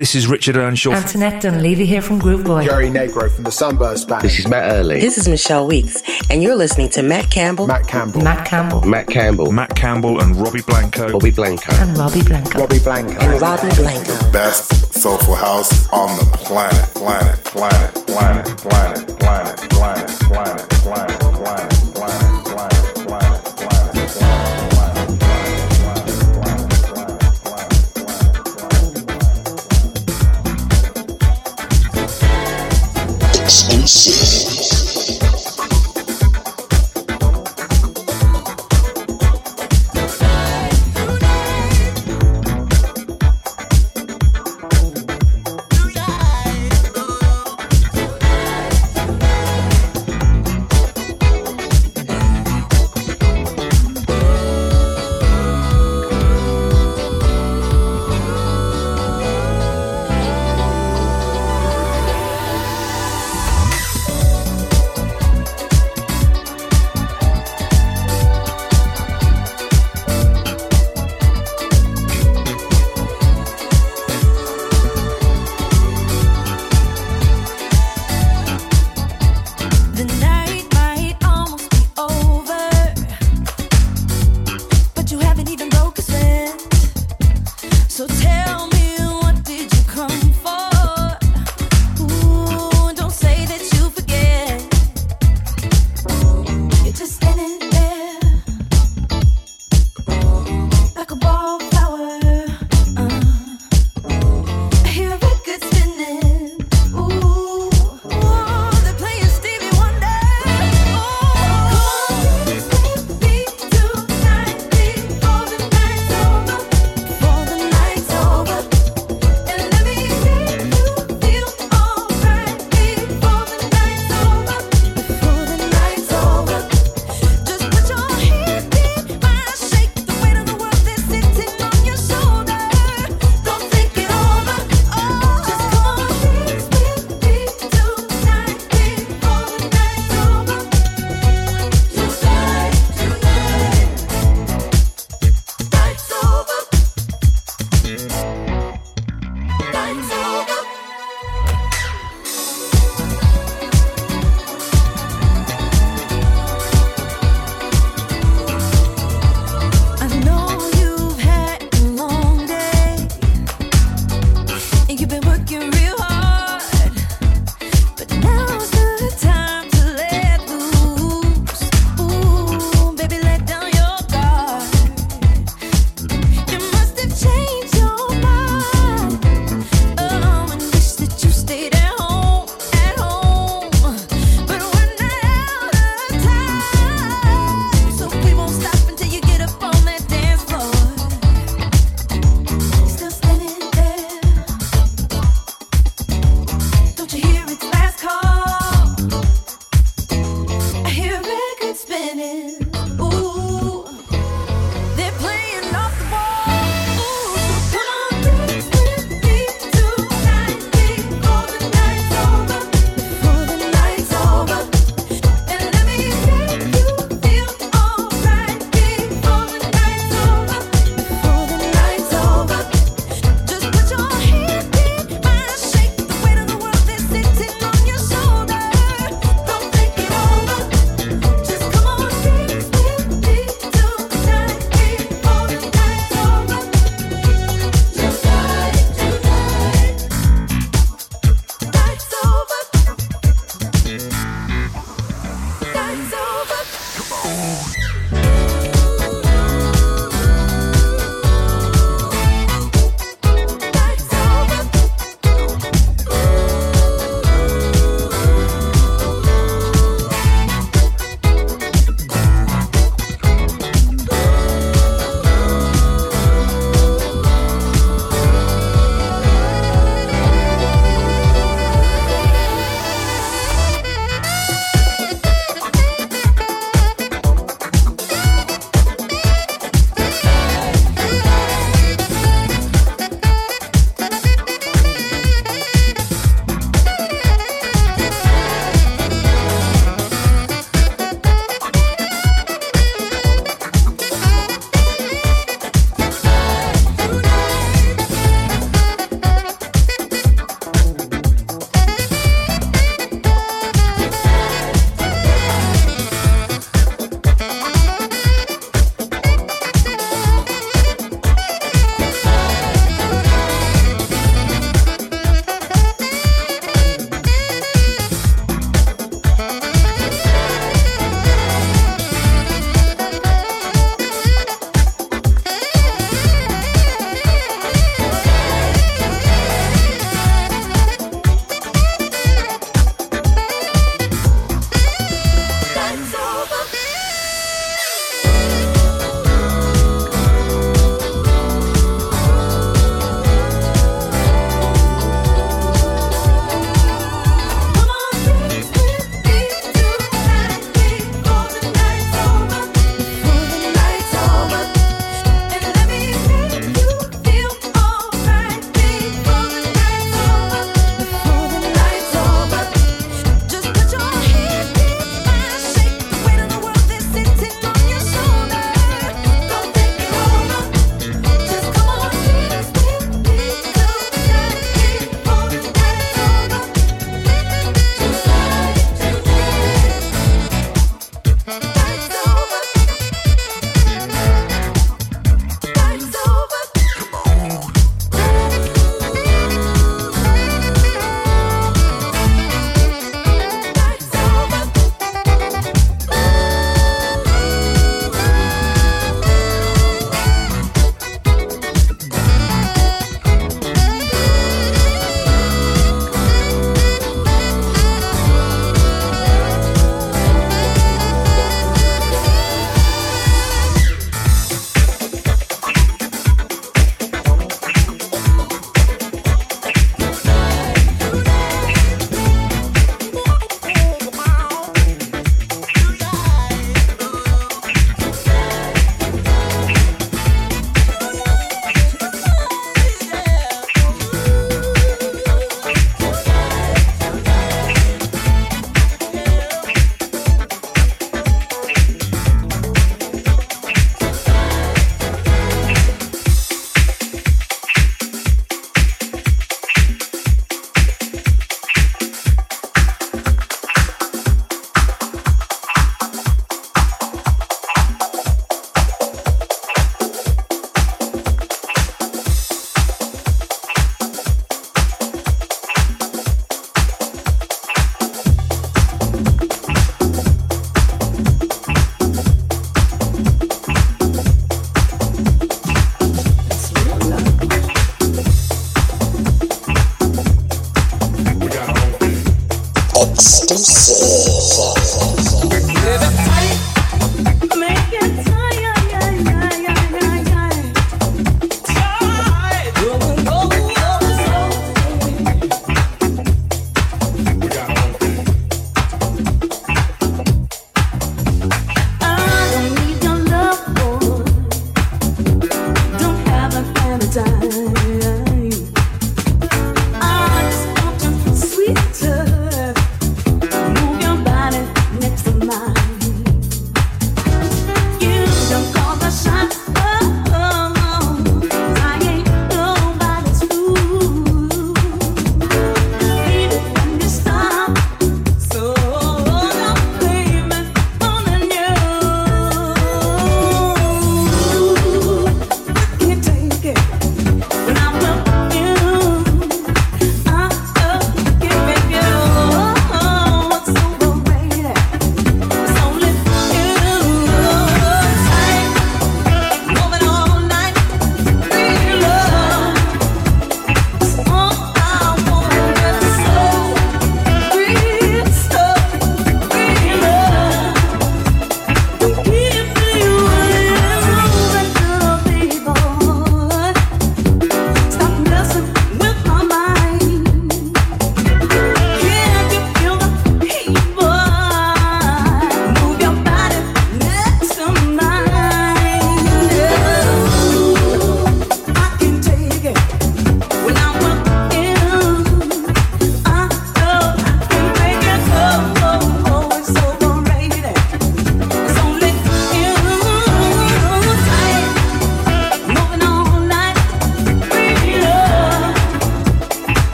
This is Richard Earnshaw. Antoinette Dunleavy here from Groove Boy. Joey Negro from the Sunburst Band. This is Matt Early. This is Michelle Weeks, and you're listening to Matt Campbell. Matt Campbell. Matt Campbell. Matt Campbell. Matt Campbell and Robbie Blanco. Robbie Blanco. And Robbie Blanco. Robbie Blanco. And Robbie Blanco. Best soulful house on the planet. Planet. Planet. Planet. Planet. Planet. Planet. Planet. Planet. Planet. shit.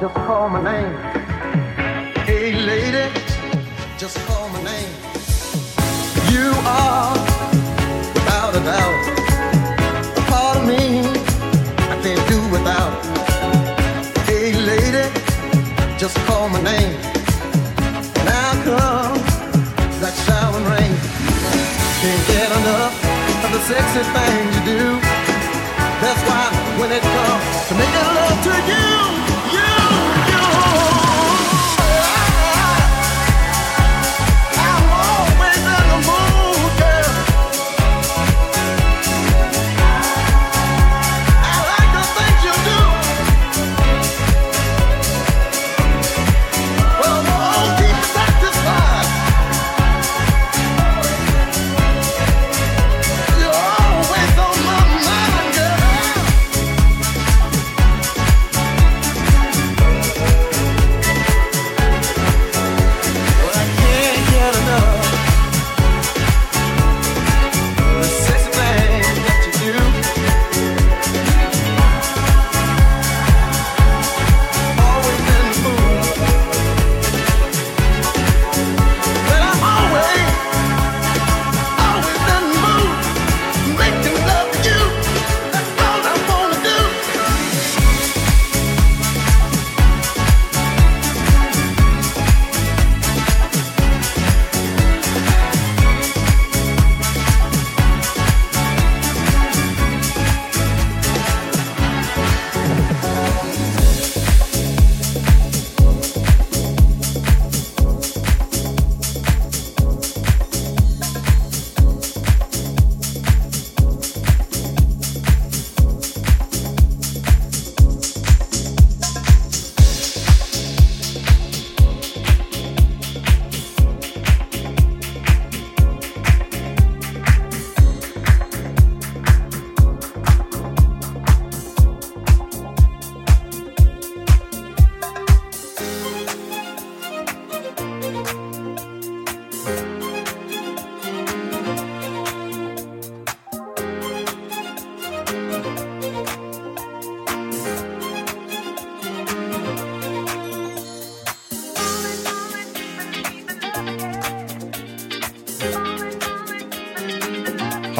Just call my name. Hey lady, just call my name. You are, without a doubt, a part of me I can't do without. Hey lady, just call my name. Now come that showering rain. Can't get enough of the sexy things you do. That's why when it comes to making love to you,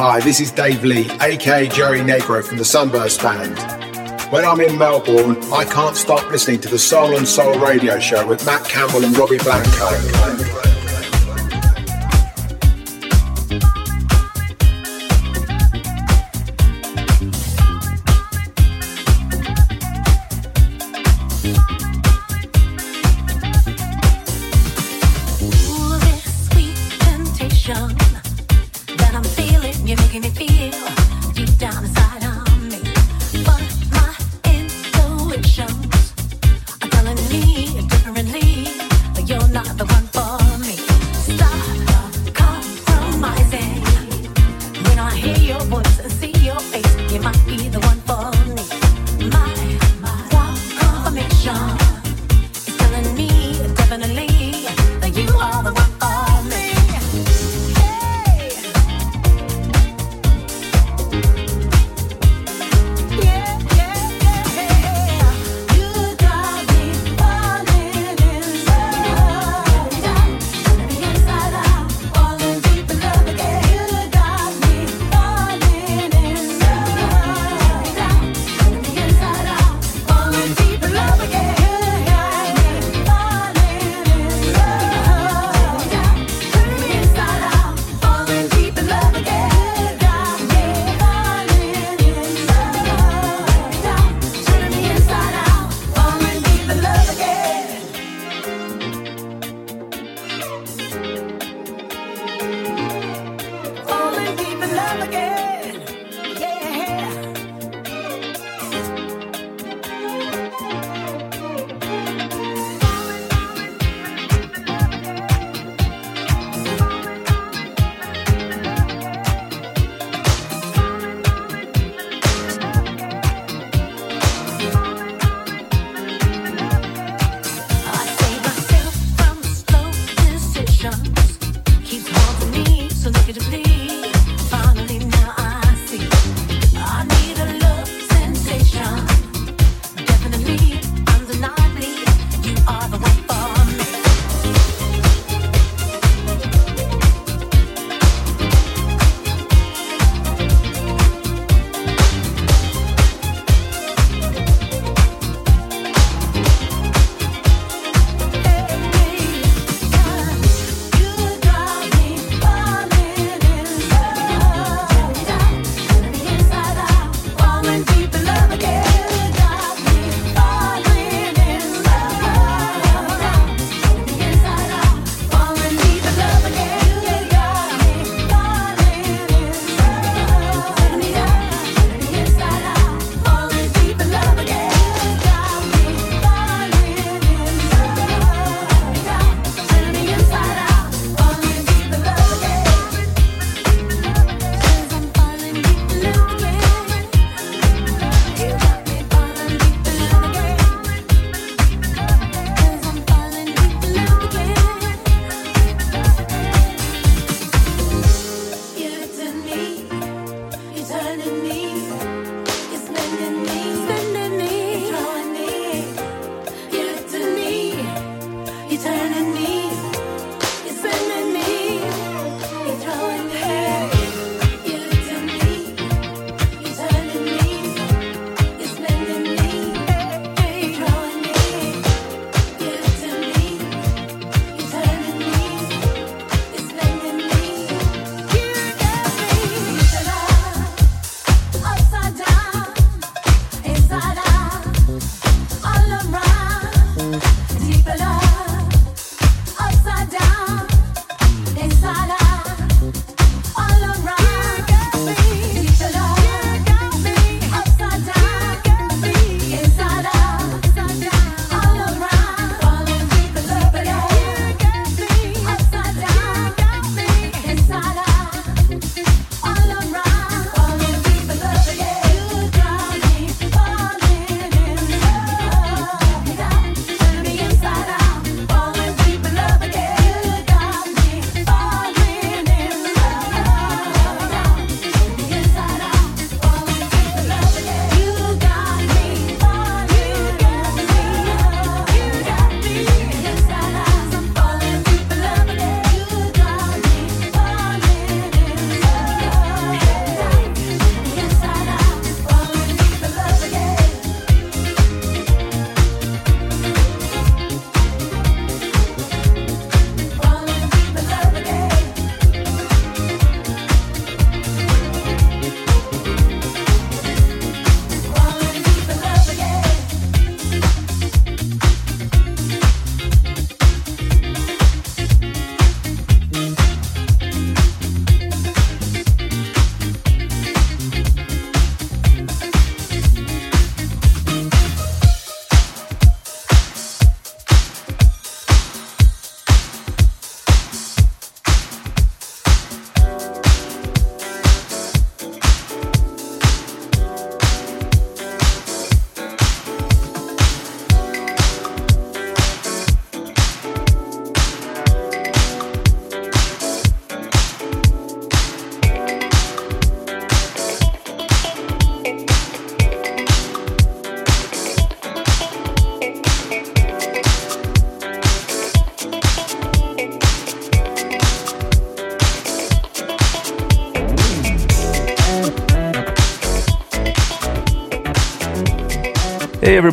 Hi, this is Dave Lee, aka Joey Negro from the Sunburst Band. When I'm in Melbourne, I can't stop listening to the Soul on Soul radio show with Matt Campbell and Robbie Blanco.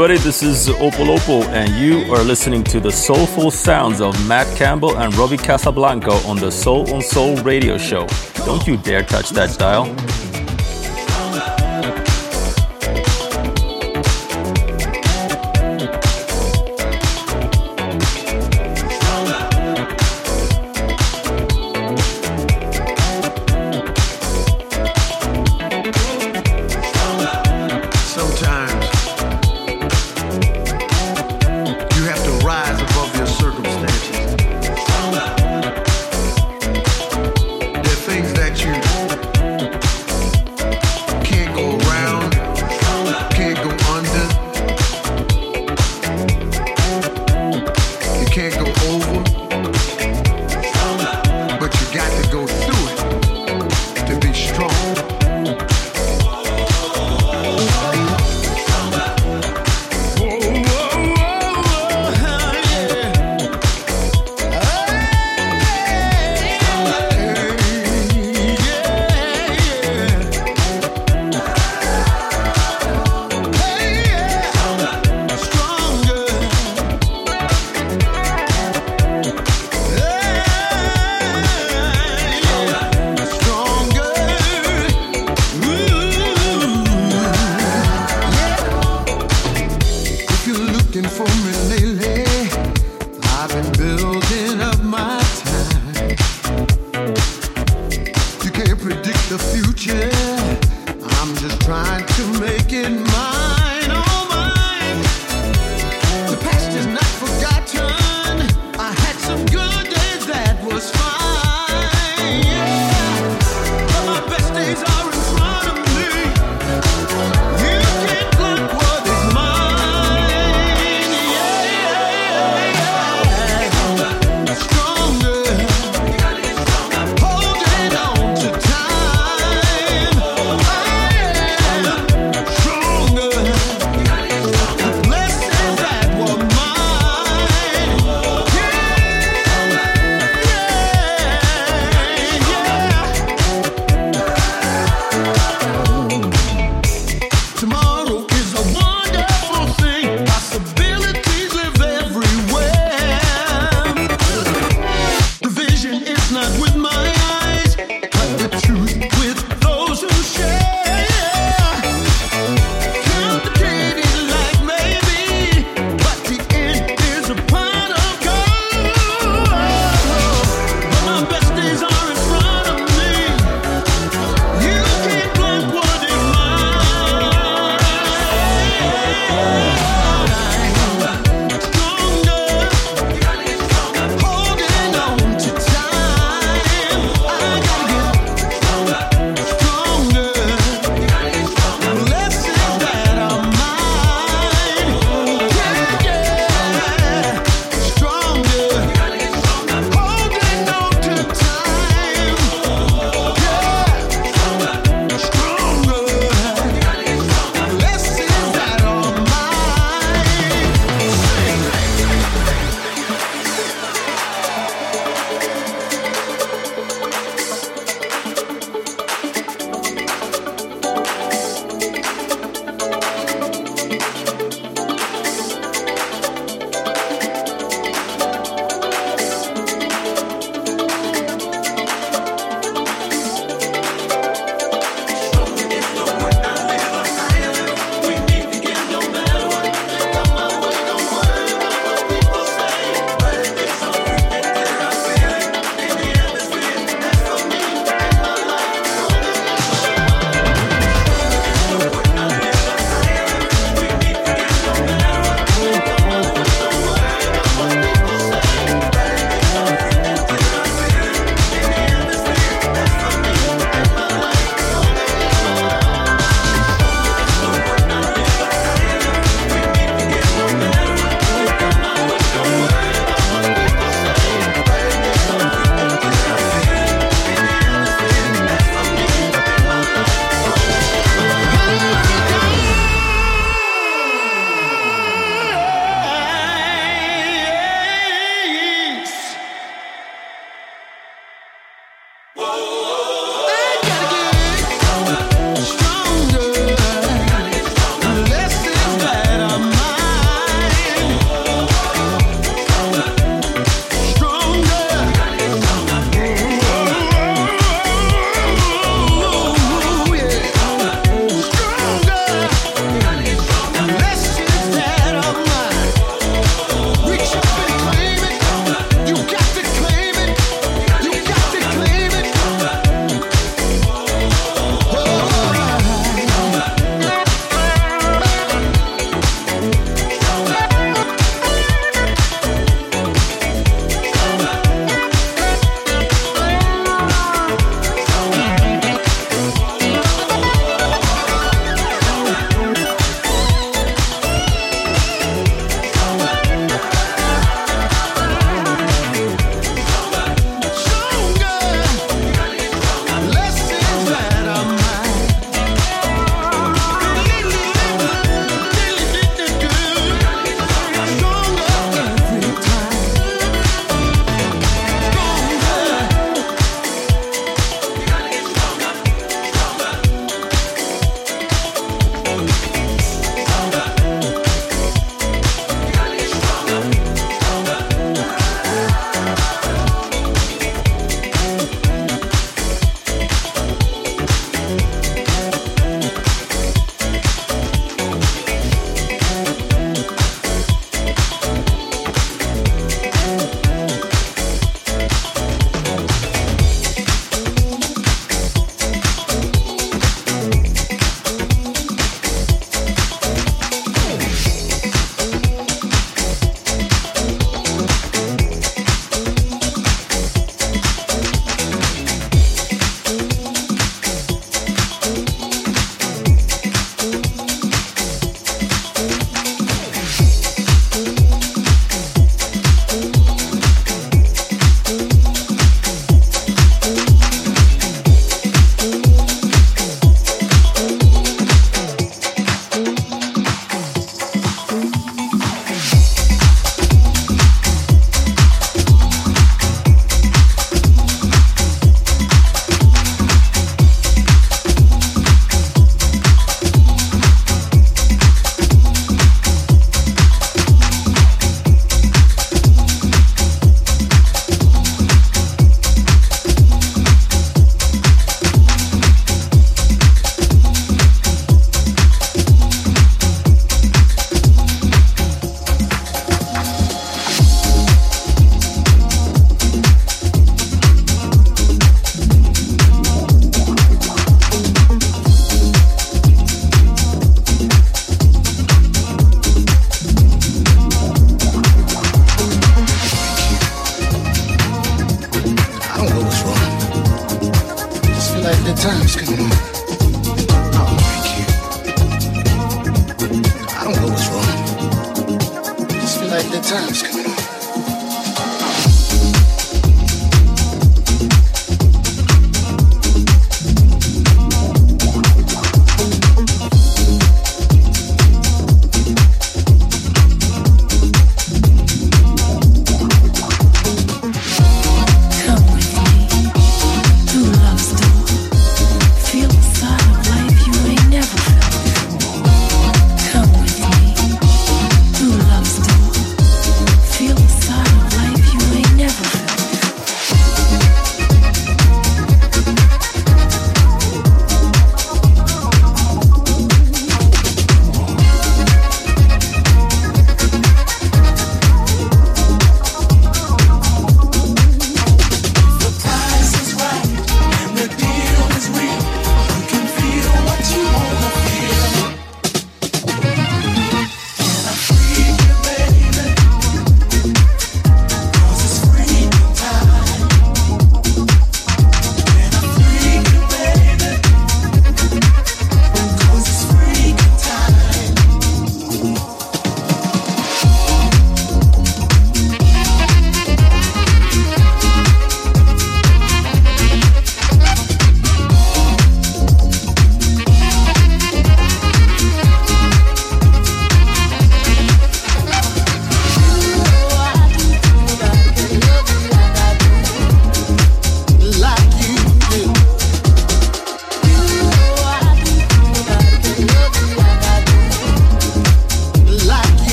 everybody. This is Opal Opal, and you are listening to the soulful sounds of Matt Campbell and Robbie Casablanca on the Soul on Soul radio show. Don't you dare touch that dial.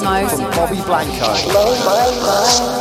Promo. From Bobby Blanco.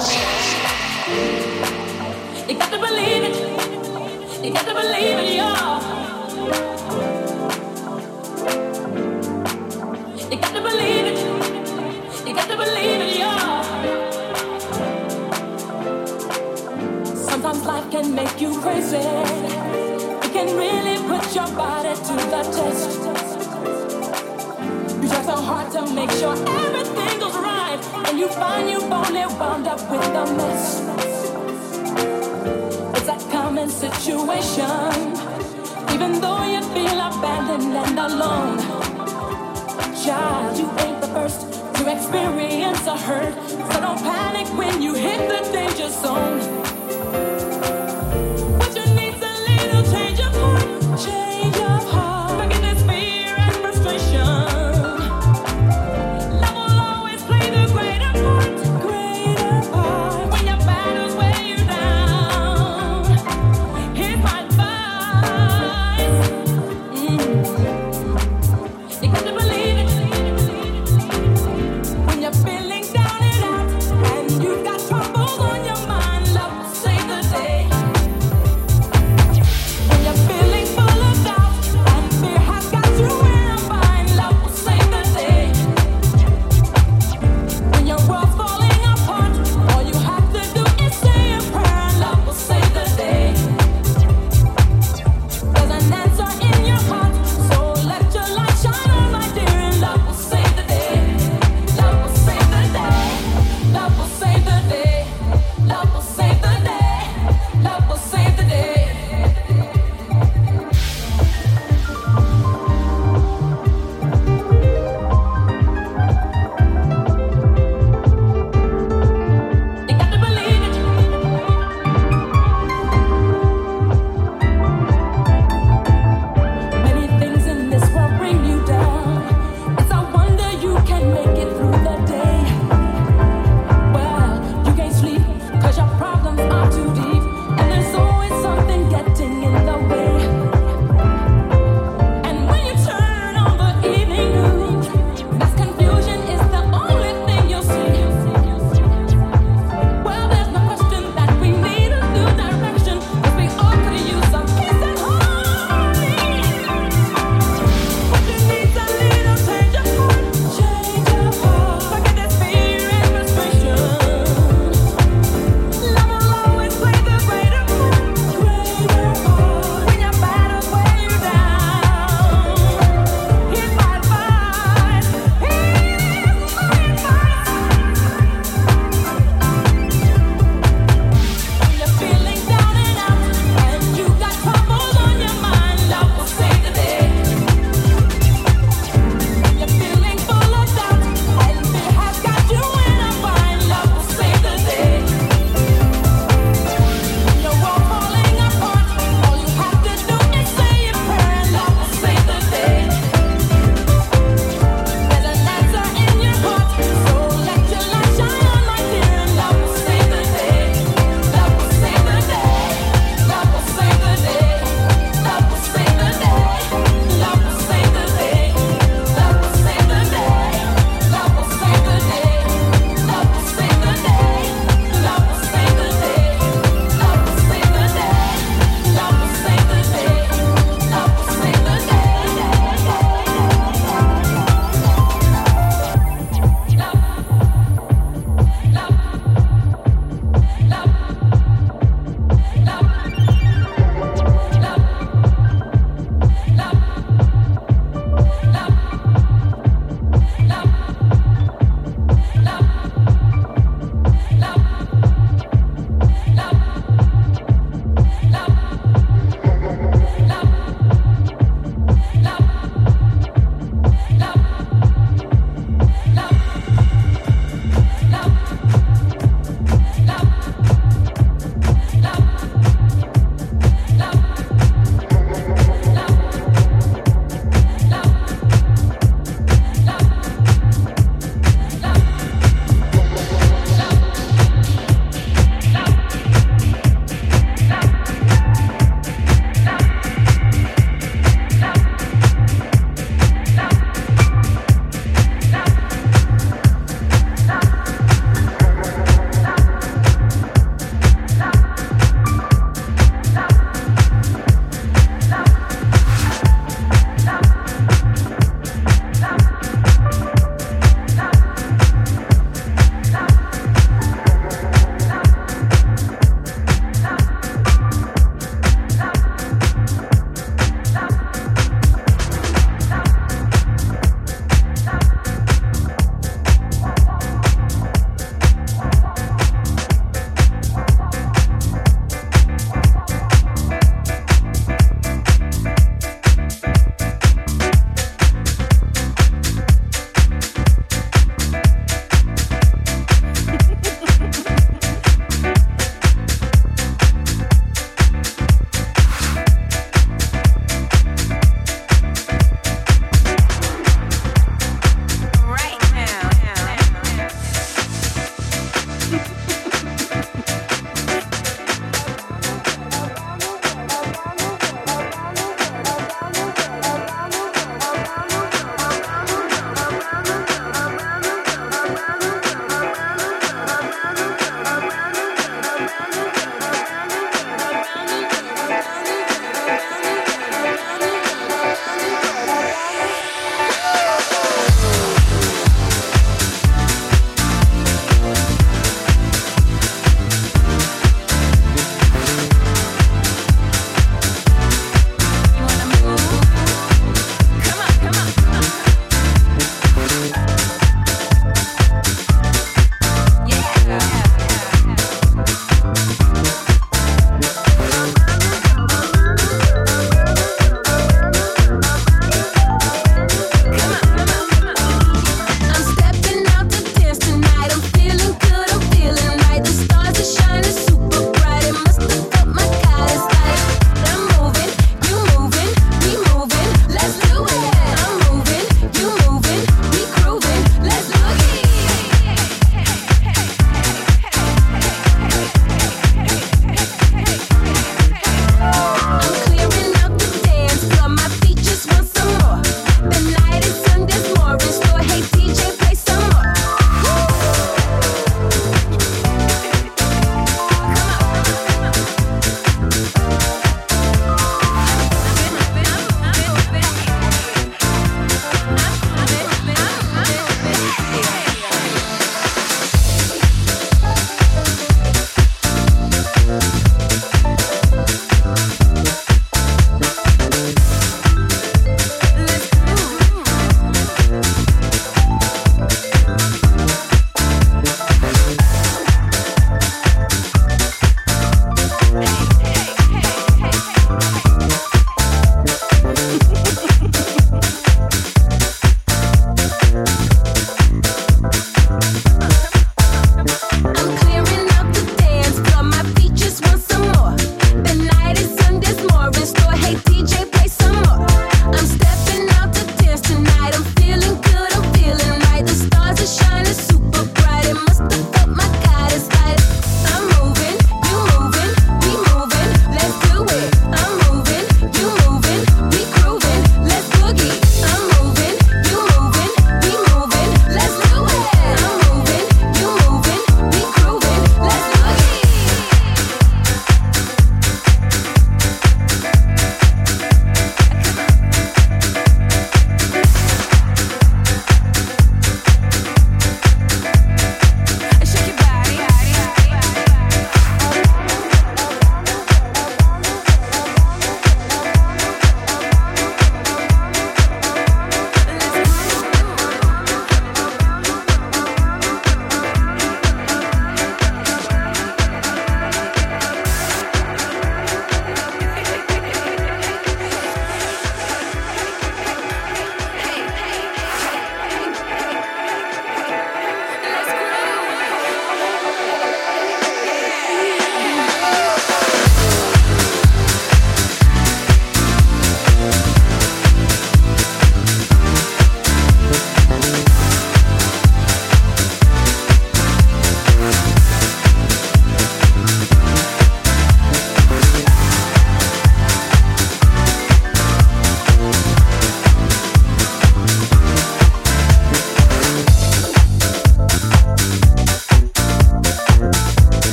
Mm.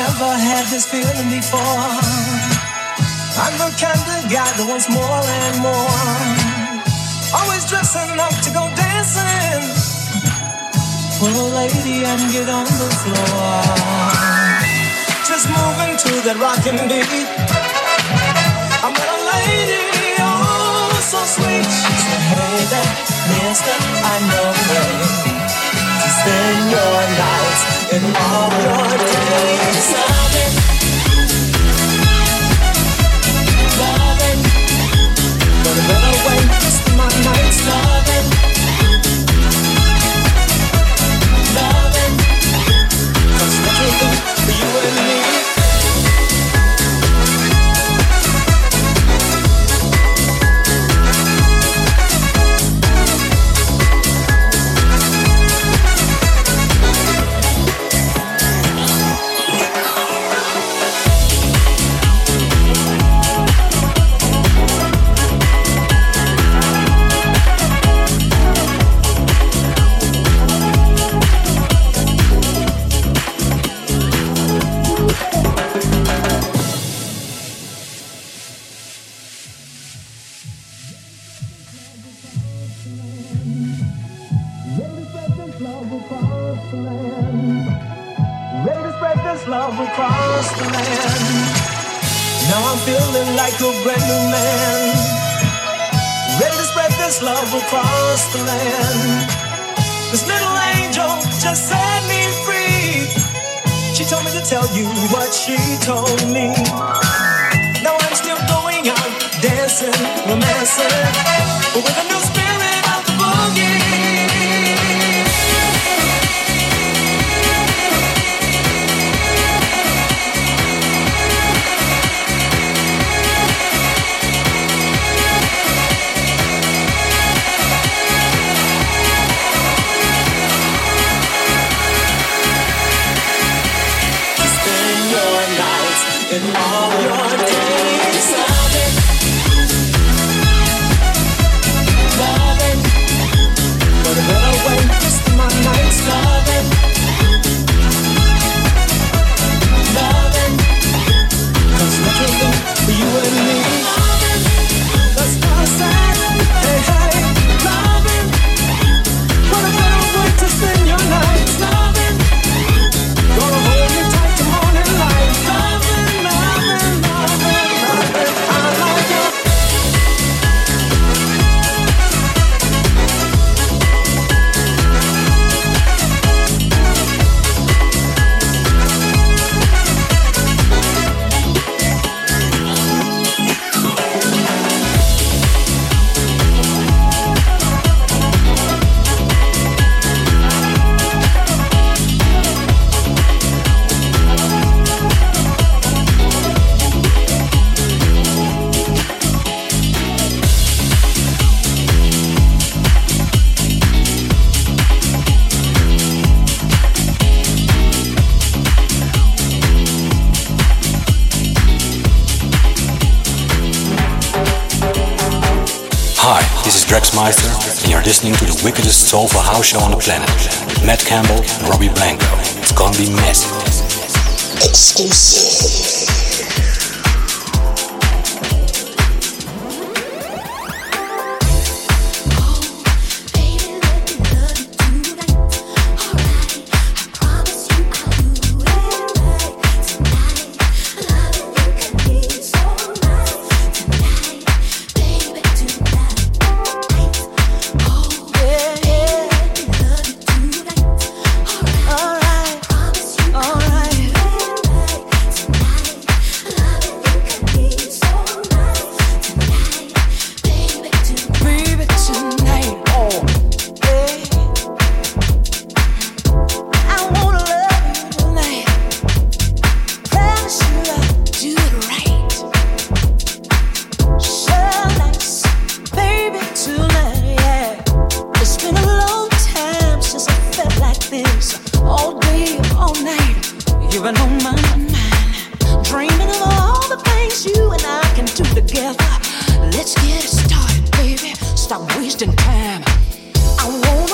never had this feeling before. I'm the kind of guy that wants more and more. Always dressing up to go dancing. Pull a lady and get on the floor. Just moving to that rockin' beat. I'm a lady, oh, so sweet. She said, hey there, mister, I know, where to spend your night away. love across the land. This little angel just set me free. She told me to tell you what she told me. Now I'm still going out, dancing, romancing, but with a new spirit of the boogie. in all your wickedest soulful house show on the planet. Matt Campbell and Robbie Blanco. It's gonna be massive. Exclusive. two together. Let's get it started, baby. Stop wasting time. I want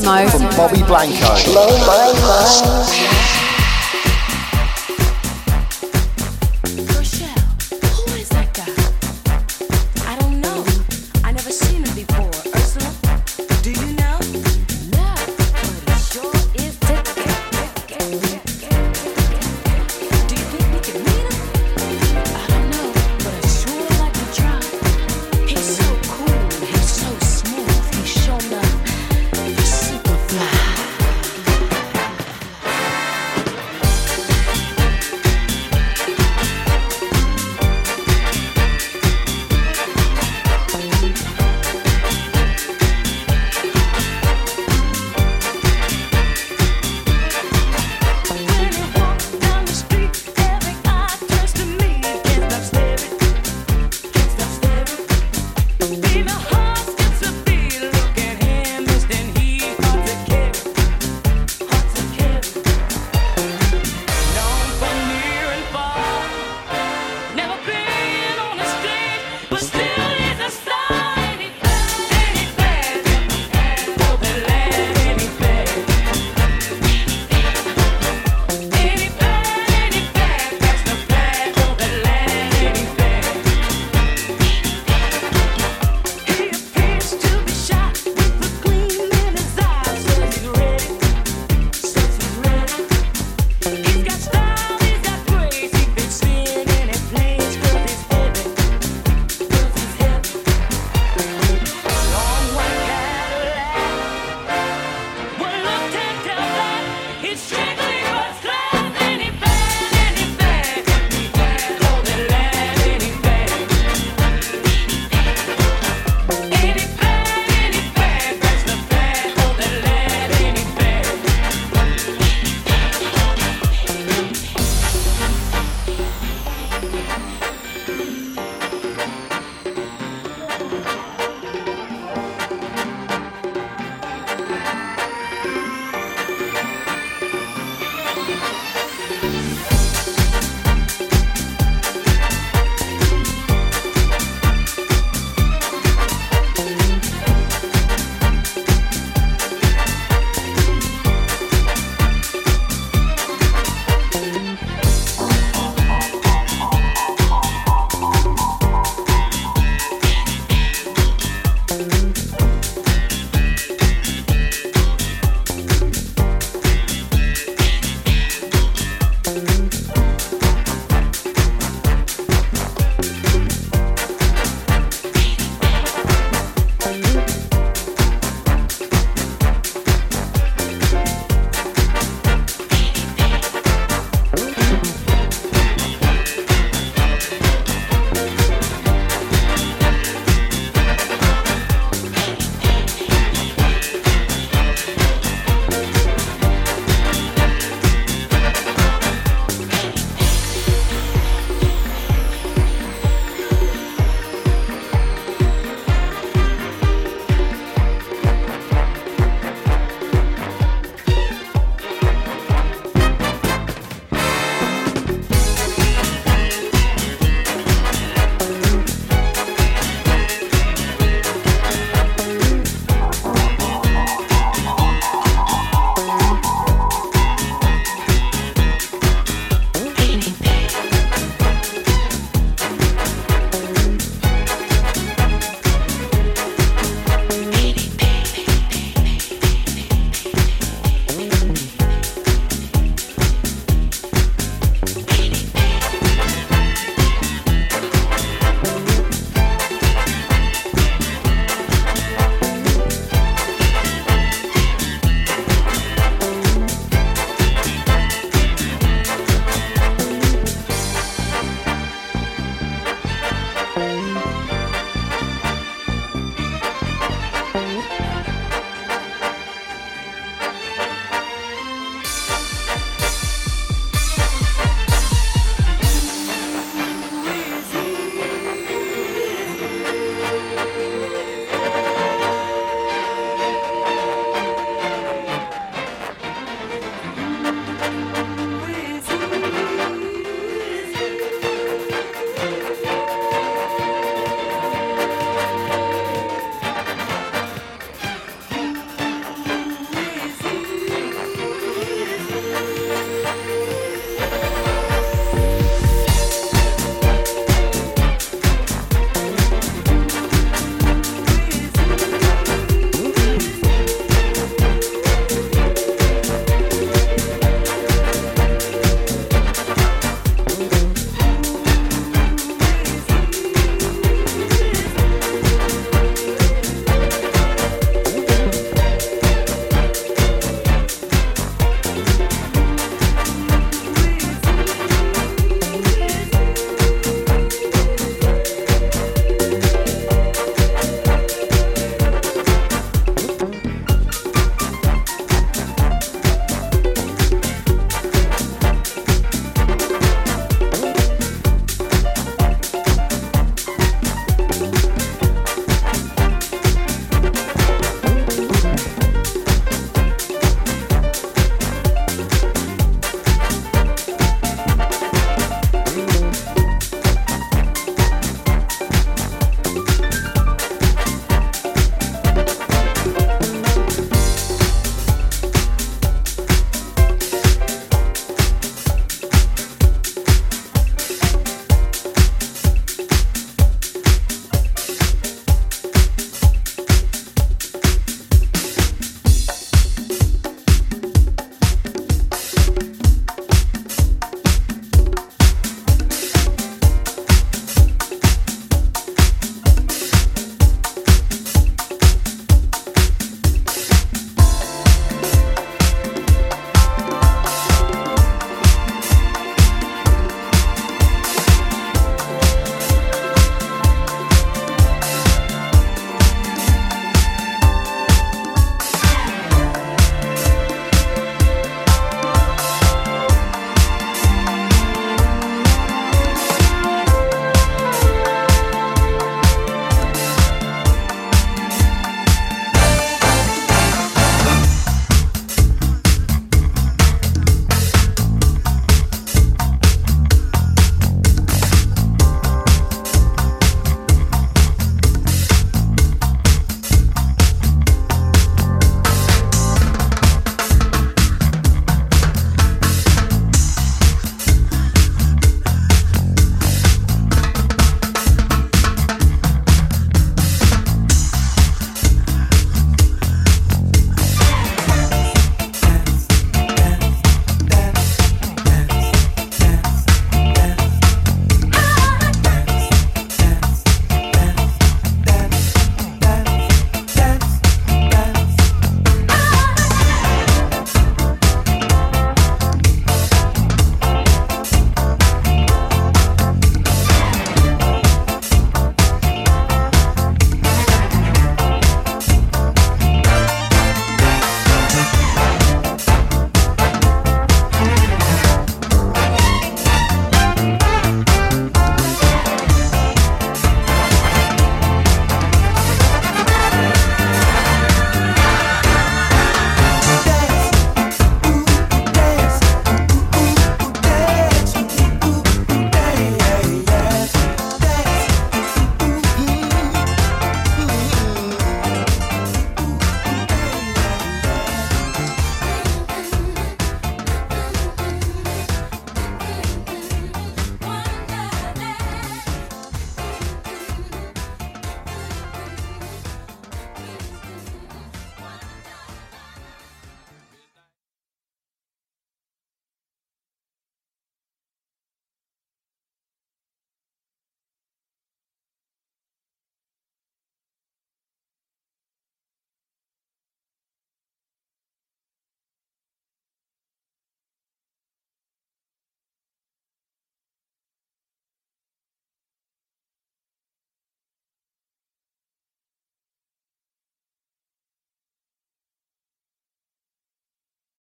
promo